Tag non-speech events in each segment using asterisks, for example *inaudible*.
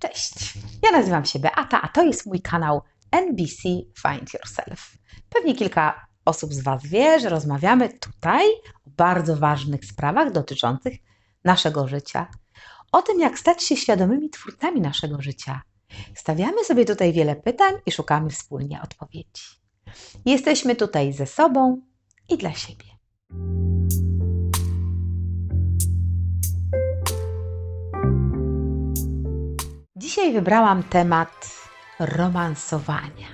Cześć, ja nazywam się Beata, a to jest mój kanał NBC Find Yourself. Pewnie kilka osób z Was wie, że rozmawiamy tutaj o bardzo ważnych sprawach dotyczących naszego życia, o tym, jak stać się świadomymi twórcami naszego życia. Stawiamy sobie tutaj wiele pytań i szukamy wspólnie odpowiedzi. Jesteśmy tutaj ze sobą i dla siebie. Dzisiaj wybrałam temat romansowania.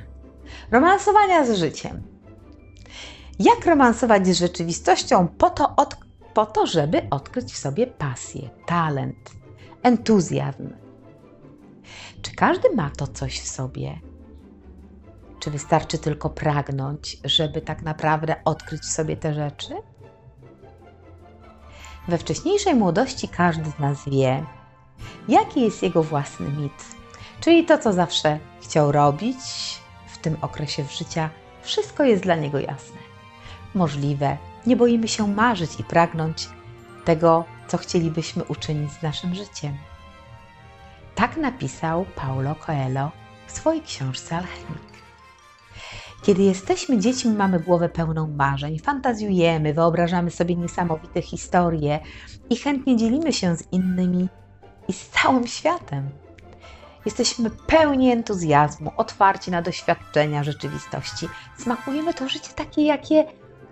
Romansowania z życiem. Jak romansować z rzeczywistością po to, od, po to, żeby odkryć w sobie pasję, talent, entuzjazm. Czy każdy ma to coś w sobie? Czy wystarczy tylko pragnąć, żeby tak naprawdę odkryć w sobie te rzeczy? We wcześniejszej młodości każdy z nas wie, jaki jest jego własny mit, czyli to, co zawsze chciał robić w tym okresie życia, wszystko jest dla niego jasne. Możliwe, nie boimy się marzyć i pragnąć tego, co chcielibyśmy uczynić z naszym życiem. Tak napisał Paulo Coelho w swojej książce Alchemik. Kiedy jesteśmy dziećmi, mamy głowę pełną marzeń, fantazjujemy, wyobrażamy sobie niesamowite historie i chętnie dzielimy się z innymi i z całym światem. Jesteśmy pełni entuzjazmu, otwarci na doświadczenia rzeczywistości. Smakujemy to życie takie, jakie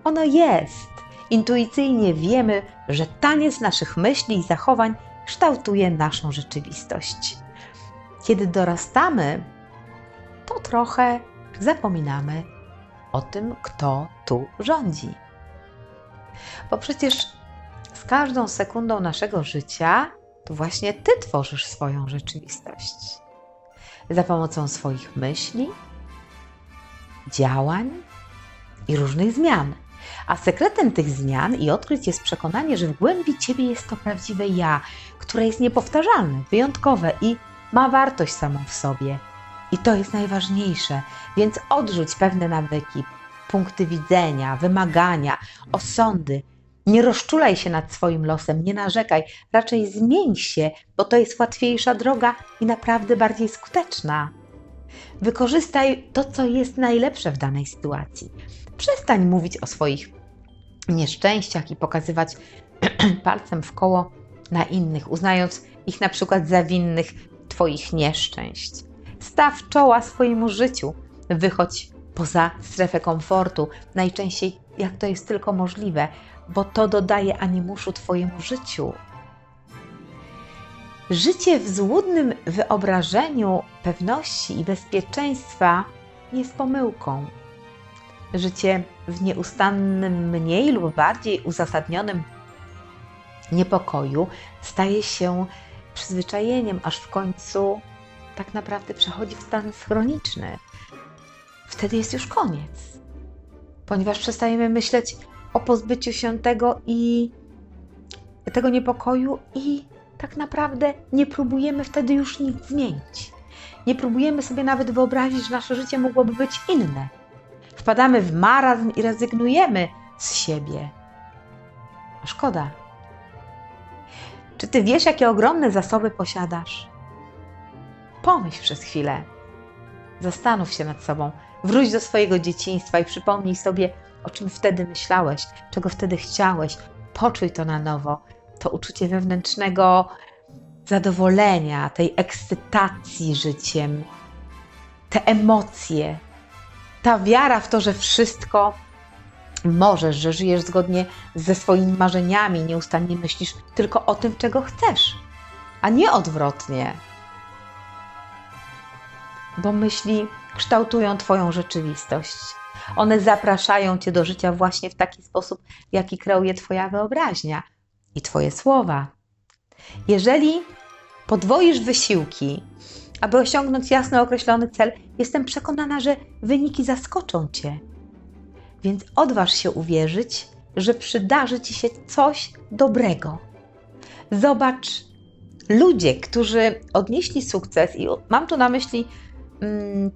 ono jest. Intuicyjnie wiemy, że taniec naszych myśli i zachowań kształtuje naszą rzeczywistość. Kiedy dorastamy, to trochę zapominamy o tym, kto tu rządzi. Bo przecież z każdą sekundą naszego życia to właśnie Ty tworzysz swoją rzeczywistość. Za pomocą swoich myśli, działań i różnych zmian. A sekretem tych zmian i odkryć jest przekonanie, że w głębi Ciebie jest to prawdziwe ja, które jest niepowtarzalne, wyjątkowe i ma wartość samą w sobie. I to jest najważniejsze, więc odrzuć pewne nawyki, punkty widzenia, wymagania, osądy, nie rozczulaj się nad swoim losem, nie narzekaj, raczej zmień się, bo to jest łatwiejsza droga i naprawdę bardziej skuteczna. Wykorzystaj to, co jest najlepsze w danej sytuacji. Przestań mówić o swoich nieszczęściach i pokazywać *clears throat* palcem w koło na innych, uznając ich na przykład za winnych Twoich nieszczęść. Staw czoła swojemu życiu, wychodź poza strefę komfortu, najczęściej jak to jest tylko możliwe, bo to dodaje animuszu Twojemu życiu. Życie w złudnym wyobrażeniu pewności i bezpieczeństwa jest pomyłką. Życie w nieustannym, mniej lub bardziej uzasadnionym niepokoju staje się przyzwyczajeniem, aż w końcu tak naprawdę przechodzi w stan chroniczny. Wtedy jest już koniec, ponieważ przestajemy myśleć o pozbyciu się tego i tego niepokoju i tak naprawdę nie próbujemy wtedy już nic zmienić. Nie próbujemy sobie nawet wyobrazić, że nasze życie mogłoby być inne. Wpadamy w marazm i rezygnujemy z siebie. Szkoda. Czy ty wiesz, jakie ogromne zasoby posiadasz? Pomyśl przez chwilę. Zastanów się nad sobą. Wróć do swojego dzieciństwa i przypomnij sobie, o czym wtedy myślałeś, czego wtedy chciałeś. Poczuj to na nowo. To uczucie wewnętrznego zadowolenia, tej ekscytacji życiem, te emocje, ta wiara w to, że wszystko możesz, że żyjesz zgodnie ze swoimi marzeniami, nieustannie myślisz tylko o tym, czego chcesz, a nie odwrotnie. Bo myśli kształtują Twoją rzeczywistość. One zapraszają Cię do życia właśnie w taki sposób, jaki kreuje Twoja wyobraźnia i Twoje słowa. Jeżeli podwoisz wysiłki, aby osiągnąć jasno określony cel, jestem przekonana, że wyniki zaskoczą Cię. Więc odważ się uwierzyć, że przydarzy Ci się coś dobrego. Zobacz, ludzie, którzy odnieśli sukces, i mam tu na myśli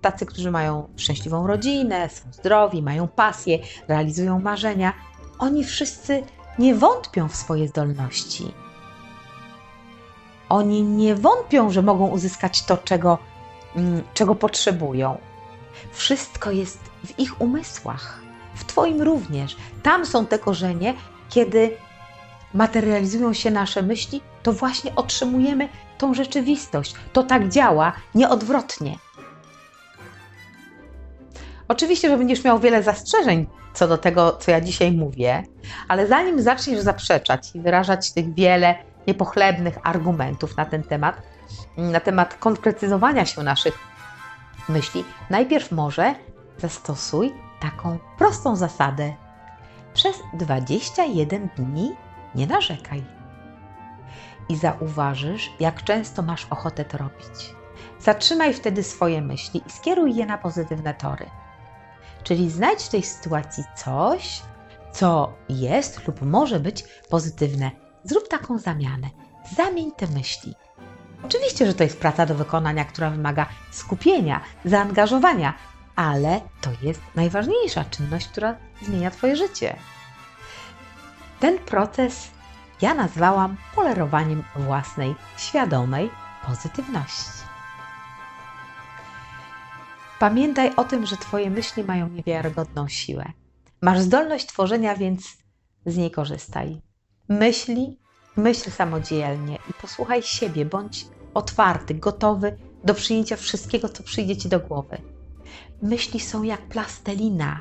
tacy, którzy mają szczęśliwą rodzinę, są zdrowi, mają pasję, realizują marzenia, oni wszyscy nie wątpią w swoje zdolności. Oni nie wątpią, że mogą uzyskać to, czego, mm, czego potrzebują. Wszystko jest w ich umysłach, w Twoim również. Tam są te korzenie, kiedy materializują się nasze myśli, to właśnie otrzymujemy tą rzeczywistość. To tak działa, nieodwrotnie. Oczywiście, że będziesz miał wiele zastrzeżeń co do tego, co ja dzisiaj mówię, ale zanim zaczniesz zaprzeczać i wyrażać tych wiele niepochlebnych argumentów na ten temat, na temat konkretyzowania się naszych myśli, najpierw może zastosuj taką prostą zasadę. Przez 21 dni nie narzekaj. I zauważysz, jak często masz ochotę to robić. Zatrzymaj wtedy swoje myśli i skieruj je na pozytywne tory. Czyli znajdź w tej sytuacji coś, co jest lub może być pozytywne. Zrób taką zamianę. Zamień te myśli. Oczywiście, że to jest praca do wykonania, która wymaga skupienia, zaangażowania, ale to jest najważniejsza czynność, która zmienia Twoje życie. Ten proces ja nazwałam polerowaniem własnej świadomej pozytywności. Pamiętaj o tym, że Twoje myśli mają niewiarygodną siłę. Masz zdolność tworzenia, więc z niej korzystaj. Myśli, myśl samodzielnie i posłuchaj siebie, bądź otwarty, gotowy do przyjęcia wszystkiego, co przyjdzie Ci do głowy. Myśli są jak plastelina.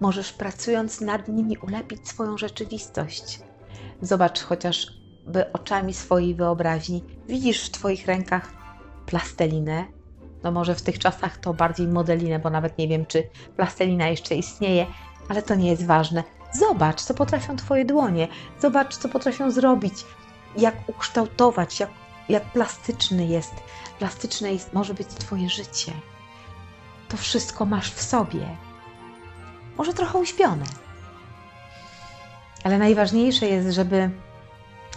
Możesz pracując nad nimi ulepić swoją rzeczywistość. Zobacz chociażby oczami swojej wyobraźni. Widzisz w Twoich rękach plastelinę, no może w tych czasach to bardziej modelinę, bo nawet nie wiem, czy plastelina jeszcze istnieje, ale to nie jest ważne. Zobacz, co potrafią Twoje dłonie, zobacz, co potrafią zrobić, jak ukształtować, jak, jak plastyczny jest, plastyczne jest, może być Twoje życie. To wszystko masz w sobie. Może trochę uśpione. Ale najważniejsze jest, żeby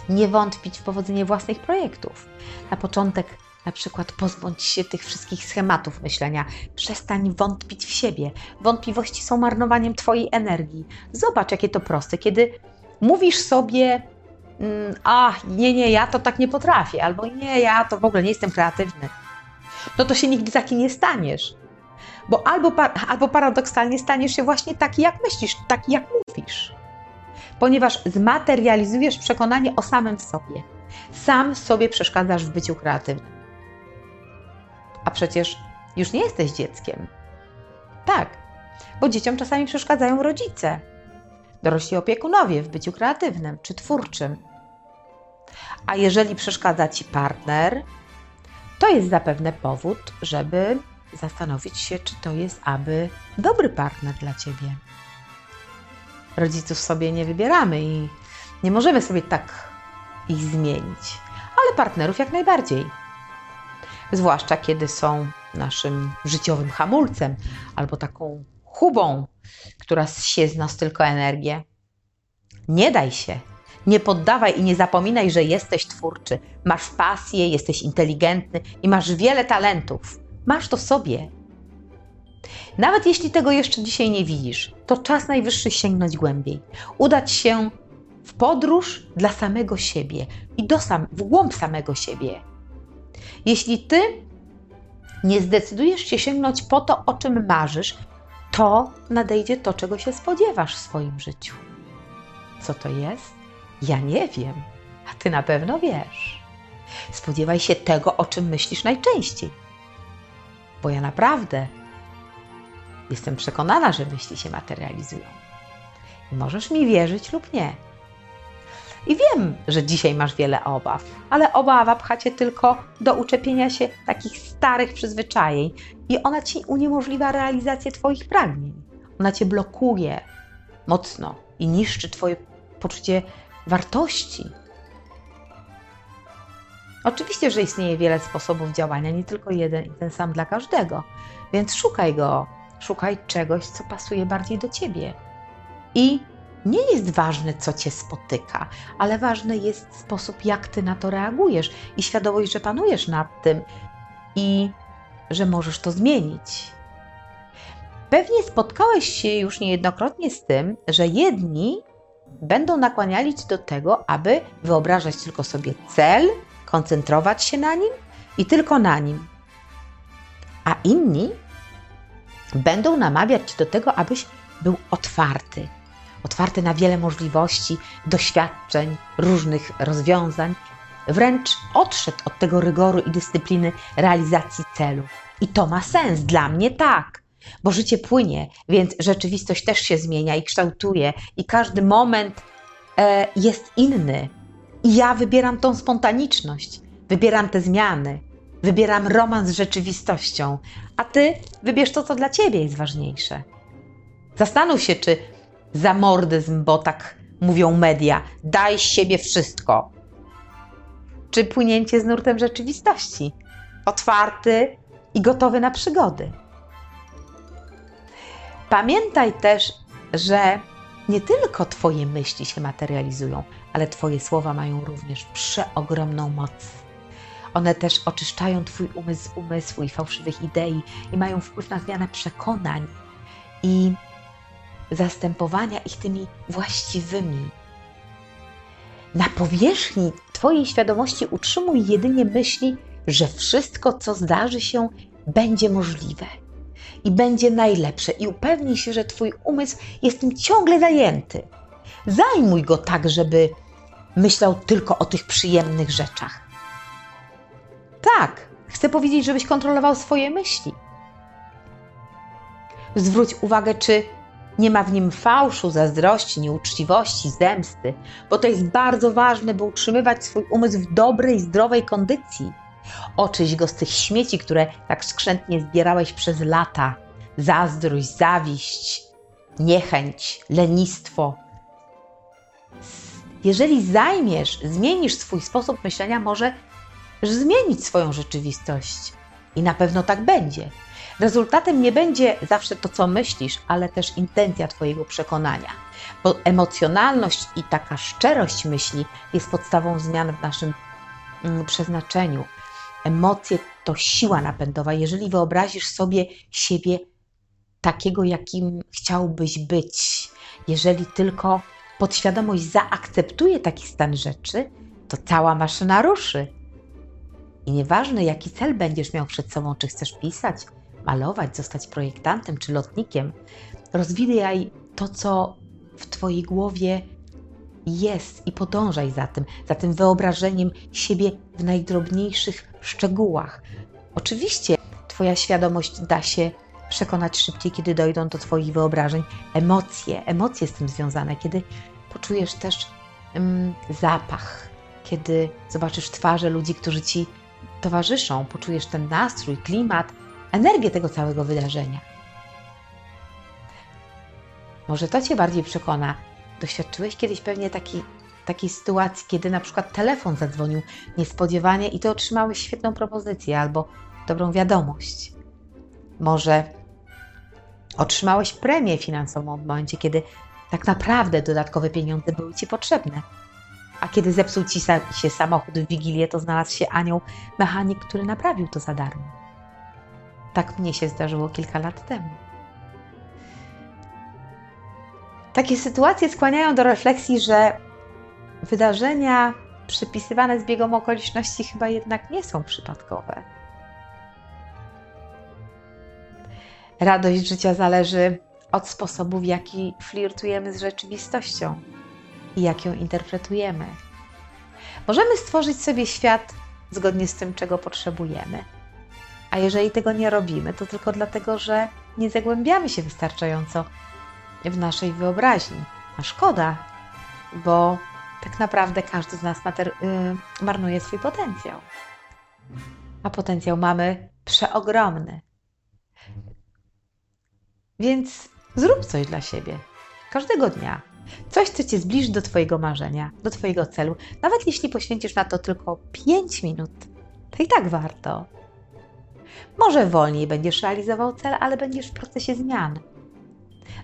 nie wątpić w powodzenie własnych projektów. Na początek na przykład pozbądź się tych wszystkich schematów myślenia. Przestań wątpić w siebie. Wątpliwości są marnowaniem Twojej energii. Zobacz, jakie to proste. Kiedy mówisz sobie, mm, a nie, nie, ja to tak nie potrafię, albo nie, ja to w ogóle nie jestem kreatywny, no to się nigdy taki nie staniesz. Bo albo, albo paradoksalnie staniesz się właśnie taki, jak myślisz, taki, jak mówisz. Ponieważ zmaterializujesz przekonanie o samym sobie. Sam sobie przeszkadzasz w byciu kreatywnym. A przecież już nie jesteś dzieckiem. Tak, bo dzieciom czasami przeszkadzają rodzice, dorośli opiekunowie w byciu kreatywnym czy twórczym. A jeżeli przeszkadza ci partner, to jest zapewne powód, żeby zastanowić się, czy to jest aby dobry partner dla ciebie. Rodziców sobie nie wybieramy i nie możemy sobie tak ich zmienić, ale partnerów jak najbardziej zwłaszcza kiedy są naszym życiowym hamulcem albo taką hubą, która zsie z nas tylko energię. Nie daj się, nie poddawaj i nie zapominaj, że jesteś twórczy, masz pasję, jesteś inteligentny i masz wiele talentów. Masz to w sobie. Nawet jeśli tego jeszcze dzisiaj nie widzisz, to czas najwyższy sięgnąć głębiej, udać się w podróż dla samego siebie i do sam, w głąb samego siebie jeśli ty nie zdecydujesz się sięgnąć po to, o czym marzysz, to nadejdzie to, czego się spodziewasz w swoim życiu. Co to jest? Ja nie wiem, a ty na pewno wiesz. Spodziewaj się tego, o czym myślisz najczęściej. Bo ja naprawdę jestem przekonana, że myśli się materializują. Możesz mi wierzyć lub nie. I wiem, że dzisiaj masz wiele obaw, ale obawa pcha cię tylko do uczepienia się takich starych przyzwyczajeń i ona ci uniemożliwia realizację Twoich pragnień. Ona cię blokuje mocno i niszczy Twoje poczucie wartości. Oczywiście, że istnieje wiele sposobów działania, nie tylko jeden i ten sam dla każdego, więc szukaj go, szukaj czegoś, co pasuje bardziej do ciebie. I nie jest ważne, co cię spotyka, ale ważny jest sposób, jak ty na to reagujesz i świadomość, że panujesz nad tym i że możesz to zmienić. Pewnie spotkałeś się już niejednokrotnie z tym, że jedni będą nakłaniali cię do tego, aby wyobrażać tylko sobie cel, koncentrować się na nim i tylko na nim. A inni będą namawiać cię do tego, abyś był otwarty. Otwarty na wiele możliwości, doświadczeń, różnych rozwiązań. Wręcz odszedł od tego rygoru i dyscypliny realizacji celu. I to ma sens. Dla mnie tak. Bo życie płynie, więc rzeczywistość też się zmienia i kształtuje, i każdy moment e, jest inny. I ja wybieram tą spontaniczność, wybieram te zmiany, wybieram romans z rzeczywistością, a ty wybierz to, co dla ciebie jest ważniejsze. Zastanów się, czy zamordyzm, bo tak mówią media, daj z siebie wszystko, czy płynięcie z nurtem rzeczywistości, otwarty i gotowy na przygody. Pamiętaj też, że nie tylko Twoje myśli się materializują, ale Twoje słowa mają również przeogromną moc. One też oczyszczają Twój umysł z umysłu i fałszywych idei i mają wpływ na zmianę przekonań i zastępowania ich tymi właściwymi. Na powierzchni Twojej świadomości utrzymuj jedynie myśli, że wszystko, co zdarzy się, będzie możliwe i będzie najlepsze, i upewnij się, że Twój umysł jest tym ciągle zajęty. Zajmuj go tak, żeby myślał tylko o tych przyjemnych rzeczach. Tak, chcę powiedzieć, żebyś kontrolował swoje myśli. Zwróć uwagę, czy nie ma w nim fałszu, zazdrości, nieuczciwości, zemsty, bo to jest bardzo ważne, by utrzymywać swój umysł w dobrej, zdrowej kondycji. Oczyść go z tych śmieci, które tak skrzętnie zbierałeś przez lata. Zazdrość, zawiść, niechęć, lenistwo. Jeżeli zajmiesz, zmienisz swój sposób myślenia, może zmienić swoją rzeczywistość. I na pewno tak będzie. Rezultatem nie będzie zawsze to, co myślisz, ale też intencja Twojego przekonania. Bo emocjonalność i taka szczerość myśli jest podstawą zmian w naszym mm, przeznaczeniu. Emocje to siła napędowa. Jeżeli wyobrazisz sobie siebie takiego, jakim chciałbyś być, jeżeli tylko podświadomość zaakceptuje taki stan rzeczy, to cała maszyna ruszy. I nieważne, jaki cel będziesz miał przed sobą, czy chcesz pisać, malować, zostać projektantem czy lotnikiem, rozwijaj to, co w Twojej głowie jest i podążaj za tym, za tym wyobrażeniem siebie w najdrobniejszych szczegółach. Oczywiście Twoja świadomość da się przekonać szybciej, kiedy dojdą do Twoich wyobrażeń emocje, emocje z tym związane, kiedy poczujesz też mm, zapach, kiedy zobaczysz twarze ludzi, którzy Ci towarzyszą, poczujesz ten nastrój, klimat, energię tego całego wydarzenia. Może to Cię bardziej przekona. Doświadczyłeś kiedyś pewnie taki, takiej sytuacji, kiedy na przykład telefon zadzwonił niespodziewanie i Ty otrzymałeś świetną propozycję albo dobrą wiadomość. Może otrzymałeś premię finansową w momencie, kiedy tak naprawdę dodatkowe pieniądze były Ci potrzebne. A kiedy zepsuł Ci się samochód w Wigilię, to znalazł się anioł mechanik, który naprawił to za darmo. Tak mnie się zdarzyło kilka lat temu. Takie sytuacje skłaniają do refleksji, że wydarzenia przypisywane zbiegom okoliczności chyba jednak nie są przypadkowe. Radość życia zależy od sposobu, w jaki flirtujemy z rzeczywistością i jak ją interpretujemy. Możemy stworzyć sobie świat zgodnie z tym, czego potrzebujemy. A jeżeli tego nie robimy, to tylko dlatego, że nie zagłębiamy się wystarczająco w naszej wyobraźni. A szkoda, bo tak naprawdę każdy z nas yy, marnuje swój potencjał. A potencjał mamy przeogromny. Więc zrób coś dla siebie. Każdego dnia. Coś, co Cię zbliży do Twojego marzenia, do Twojego celu. Nawet jeśli poświęcisz na to tylko 5 minut, to i tak warto. Może wolniej będziesz realizował cel, ale będziesz w procesie zmian.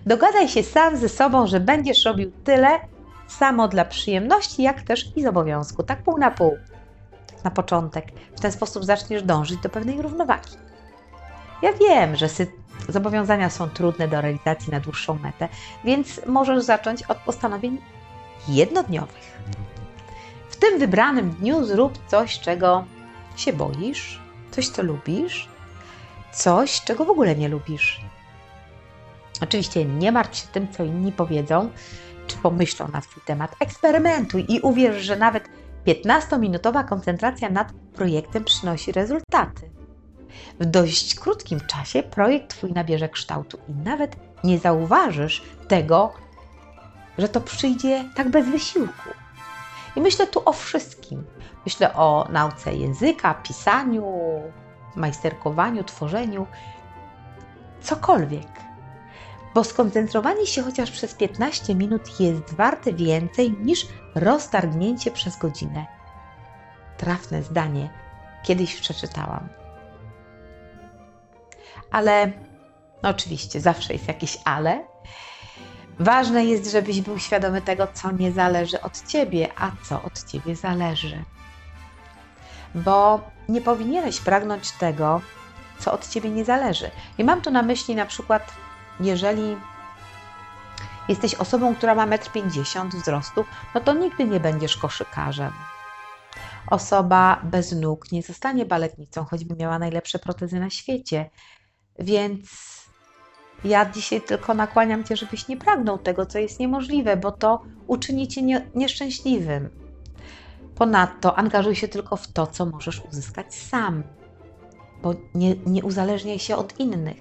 Dogadaj się sam ze sobą, że będziesz robił tyle samo dla przyjemności, jak też i z obowiązku, tak pół na pół. Na początek. W ten sposób zaczniesz dążyć do pewnej równowagi. Ja wiem, że zobowiązania są trudne do realizacji na dłuższą metę, więc możesz zacząć od postanowień jednodniowych. tym wybranym dniu zrób coś, czego się boisz, coś, co lubisz, coś, czego w ogóle nie lubisz. Oczywiście nie martw się tym, co inni powiedzą, czy pomyślą na Twój temat. Eksperymentuj i uwierz, że nawet 15-minutowa koncentracja nad projektem przynosi rezultaty. W dość krótkim czasie projekt Twój nabierze kształtu i nawet nie zauważysz tego, że to przyjdzie tak bez wysiłku. I myślę tu o wszystkim. Myślę o nauce języka, pisaniu, majsterkowaniu, tworzeniu, cokolwiek. Bo skoncentrowanie się chociaż przez 15 minut jest warte więcej niż roztargnięcie przez godzinę. Trafne zdanie, kiedyś przeczytałam. Ale, no oczywiście, zawsze jest jakieś ale. Ważne jest, żebyś był świadomy tego, co nie zależy od ciebie, a co od ciebie zależy. Bo nie powinieneś pragnąć tego, co od ciebie nie zależy. I mam tu na myśli na przykład, jeżeli jesteś osobą, która ma 1,50 m wzrostu, no to nigdy nie będziesz koszykarzem. Osoba bez nóg nie zostanie baletnicą, choćby miała najlepsze protezy na świecie. Więc ja dzisiaj tylko nakłaniam Cię, żebyś nie pragnął tego, co jest niemożliwe, bo to uczyni Cię nie, nieszczęśliwym. Ponadto angażuj się tylko w to, co możesz uzyskać sam, bo nie, nie uzależniaj się od innych.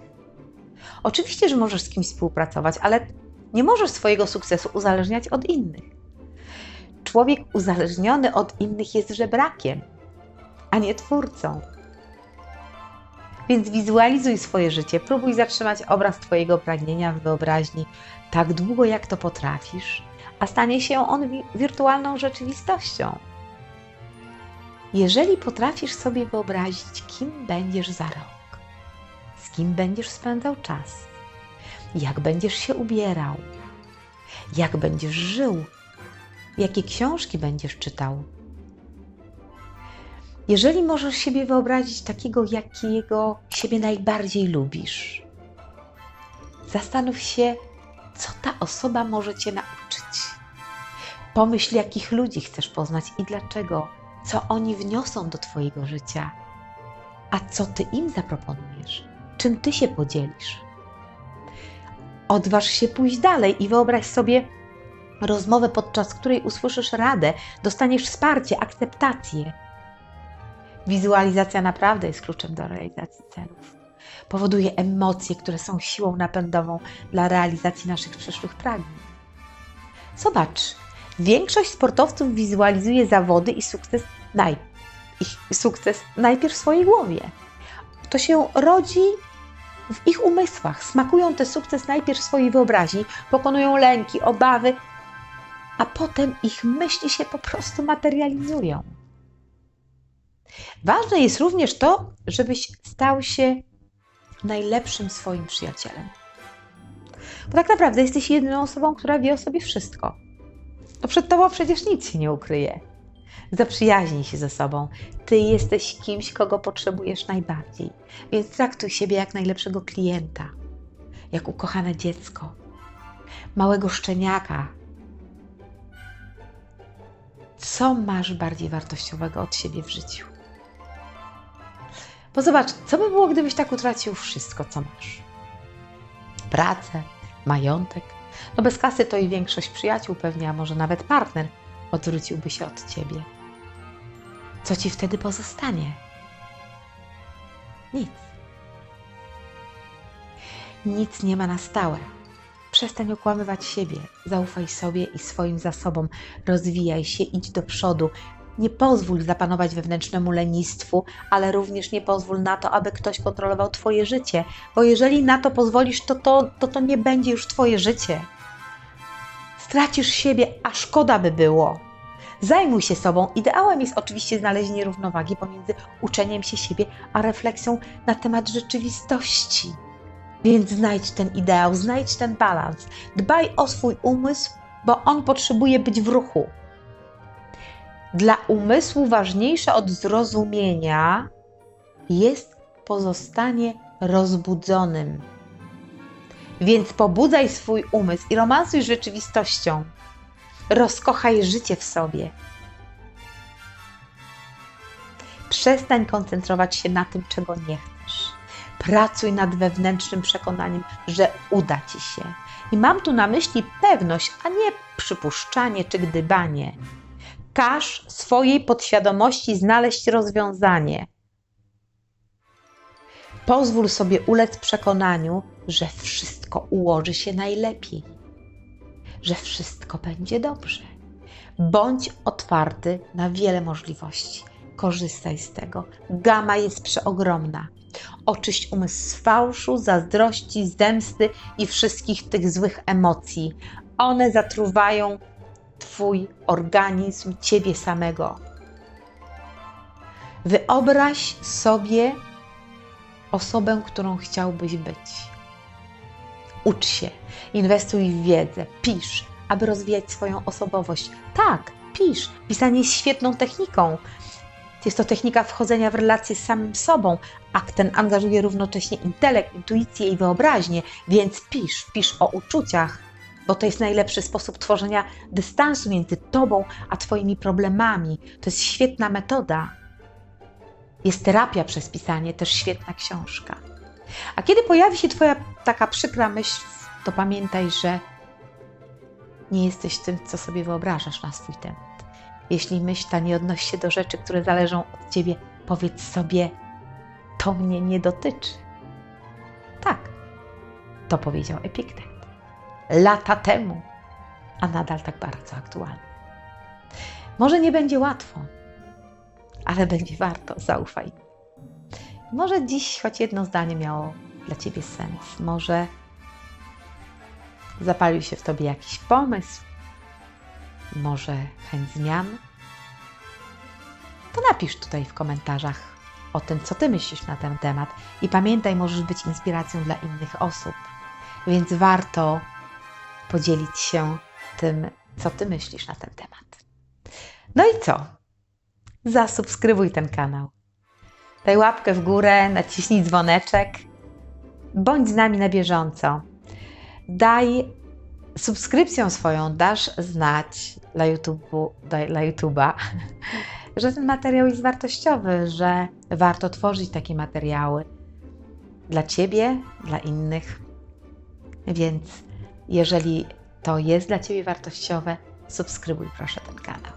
Oczywiście, że możesz z kimś współpracować, ale nie możesz swojego sukcesu uzależniać od innych. Człowiek uzależniony od innych jest żebrakiem, a nie twórcą. Więc wizualizuj swoje życie, próbuj zatrzymać obraz Twojego pragnienia w wyobraźni tak długo, jak to potrafisz, a stanie się on wirtualną rzeczywistością. Jeżeli potrafisz sobie wyobrazić, kim będziesz za rok, z kim będziesz spędzał czas, jak będziesz się ubierał, jak będziesz żył, jakie książki będziesz czytał, jeżeli możesz siebie wyobrazić takiego, jakiego siebie najbardziej lubisz, zastanów się, co ta osoba może Cię nauczyć. Pomyśl, jakich ludzi chcesz poznać i dlaczego, co oni wniosą do Twojego życia, a co Ty im zaproponujesz, czym Ty się podzielisz. Odważ się pójść dalej i wyobraź sobie rozmowę, podczas której usłyszysz radę, dostaniesz wsparcie, akceptację Wizualizacja naprawdę jest kluczem do realizacji celów. Powoduje emocje, które są siłą napędową dla realizacji naszych przyszłych pragnień. Zobacz, większość sportowców wizualizuje zawody i sukces, naj, ich sukces najpierw w swojej głowie. To się rodzi w ich umysłach. Smakują ten sukces najpierw w swojej wyobraźni, pokonują lęki, obawy, a potem ich myśli się po prostu materializują. Ważne jest również to, żebyś stał się najlepszym swoim przyjacielem. Bo tak naprawdę jesteś jedyną osobą, która wie o sobie wszystko. To przed tobą przecież nic się nie ukryje. Zaprzyjaźnij się ze sobą. Ty jesteś kimś, kogo potrzebujesz najbardziej, więc traktuj siebie jak najlepszego klienta, jak ukochane dziecko, małego szczeniaka. Co masz bardziej wartościowego od siebie w życiu? Bo zobacz, co by było, gdybyś tak utracił wszystko, co masz? Pracę, majątek. No bez kasy to i większość przyjaciół pewnie, a może nawet partner odwróciłby się od ciebie. Co ci wtedy pozostanie? Nic. Nic nie ma na stałe. Przestań okłamywać siebie, zaufaj sobie i swoim zasobom, rozwijaj się, idź do przodu, nie pozwól zapanować wewnętrznemu lenistwu, ale również nie pozwól na to, aby ktoś kontrolował Twoje życie, bo jeżeli na to pozwolisz, to to, to, to nie będzie już Twoje życie. Stracisz siebie, a szkoda by było. Zajmuj się sobą. Ideałem jest oczywiście znalezienie równowagi pomiędzy uczeniem się siebie a refleksją na temat rzeczywistości. Więc znajdź ten ideał, znajdź ten balans. Dbaj o swój umysł, bo on potrzebuje być w ruchu. Dla umysłu ważniejsze od zrozumienia jest pozostanie rozbudzonym. Więc pobudzaj swój umysł i romansuj z rzeczywistością. Rozkochaj życie w sobie. Przestań koncentrować się na tym, czego nie chcesz. Pracuj nad wewnętrznym przekonaniem, że uda ci się. I mam tu na myśli pewność, a nie przypuszczanie czy gdybanie. Każ swojej podświadomości znaleźć rozwiązanie. Pozwól sobie ulec przekonaniu, że wszystko ułoży się najlepiej, że wszystko będzie dobrze. Bądź otwarty na wiele możliwości. Korzystaj z tego. Gama jest przeogromna. Oczyść umysł z fałszu, zazdrości, zemsty i wszystkich tych złych emocji. One zatruwają Twój organizm, Ciebie samego. Wyobraź sobie osobę, którą chciałbyś być. Ucz się, inwestuj w wiedzę, pisz, aby rozwijać swoją osobowość. Tak, pisz. Pisanie jest świetną techniką. Jest to technika wchodzenia w relacje z samym sobą. Akt ten angażuje równocześnie intelekt, intuicję i wyobraźnię, więc pisz, pisz o uczuciach, bo to jest najlepszy sposób tworzenia dystansu między tobą a twoimi problemami. To jest świetna metoda. Jest terapia przez pisanie, też świetna książka. A kiedy pojawi się twoja taka przykra myśl, to pamiętaj, że nie jesteś tym, co sobie wyobrażasz na swój temat. Jeśli myśl ta nie odnosi się do rzeczy, które zależą od ciebie, powiedz sobie: To mnie nie dotyczy. Tak, to powiedział Epiktet lata temu, a nadal tak bardzo aktualny. Może nie będzie łatwo, ale będzie warto, zaufaj. Może dziś choć jedno zdanie miało dla ciebie sens. Może zapalił się w tobie jakiś pomysł, może chęć zmian. To napisz tutaj w komentarzach o tym, co ty myślisz na ten temat. I pamiętaj, możesz być inspiracją dla innych osób. Więc warto podzielić się tym, co ty myślisz na ten temat. No i co? Zasubskrybuj ten kanał. Daj łapkę w górę, naciśnij dzwoneczek. Bądź z nami na bieżąco. Daj subskrypcją swoją, dasz znać dla, YouTube, dla YouTube'a, *laughs* że ten materiał jest wartościowy, że warto tworzyć takie materiały dla Ciebie, dla innych. Więc jeżeli to jest dla Ciebie wartościowe, subskrybuj proszę ten kanał.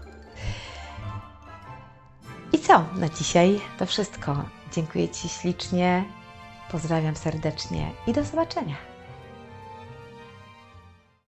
I co? Na dzisiaj to wszystko. Dziękuję Ci ślicznie, pozdrawiam serdecznie i do zobaczenia.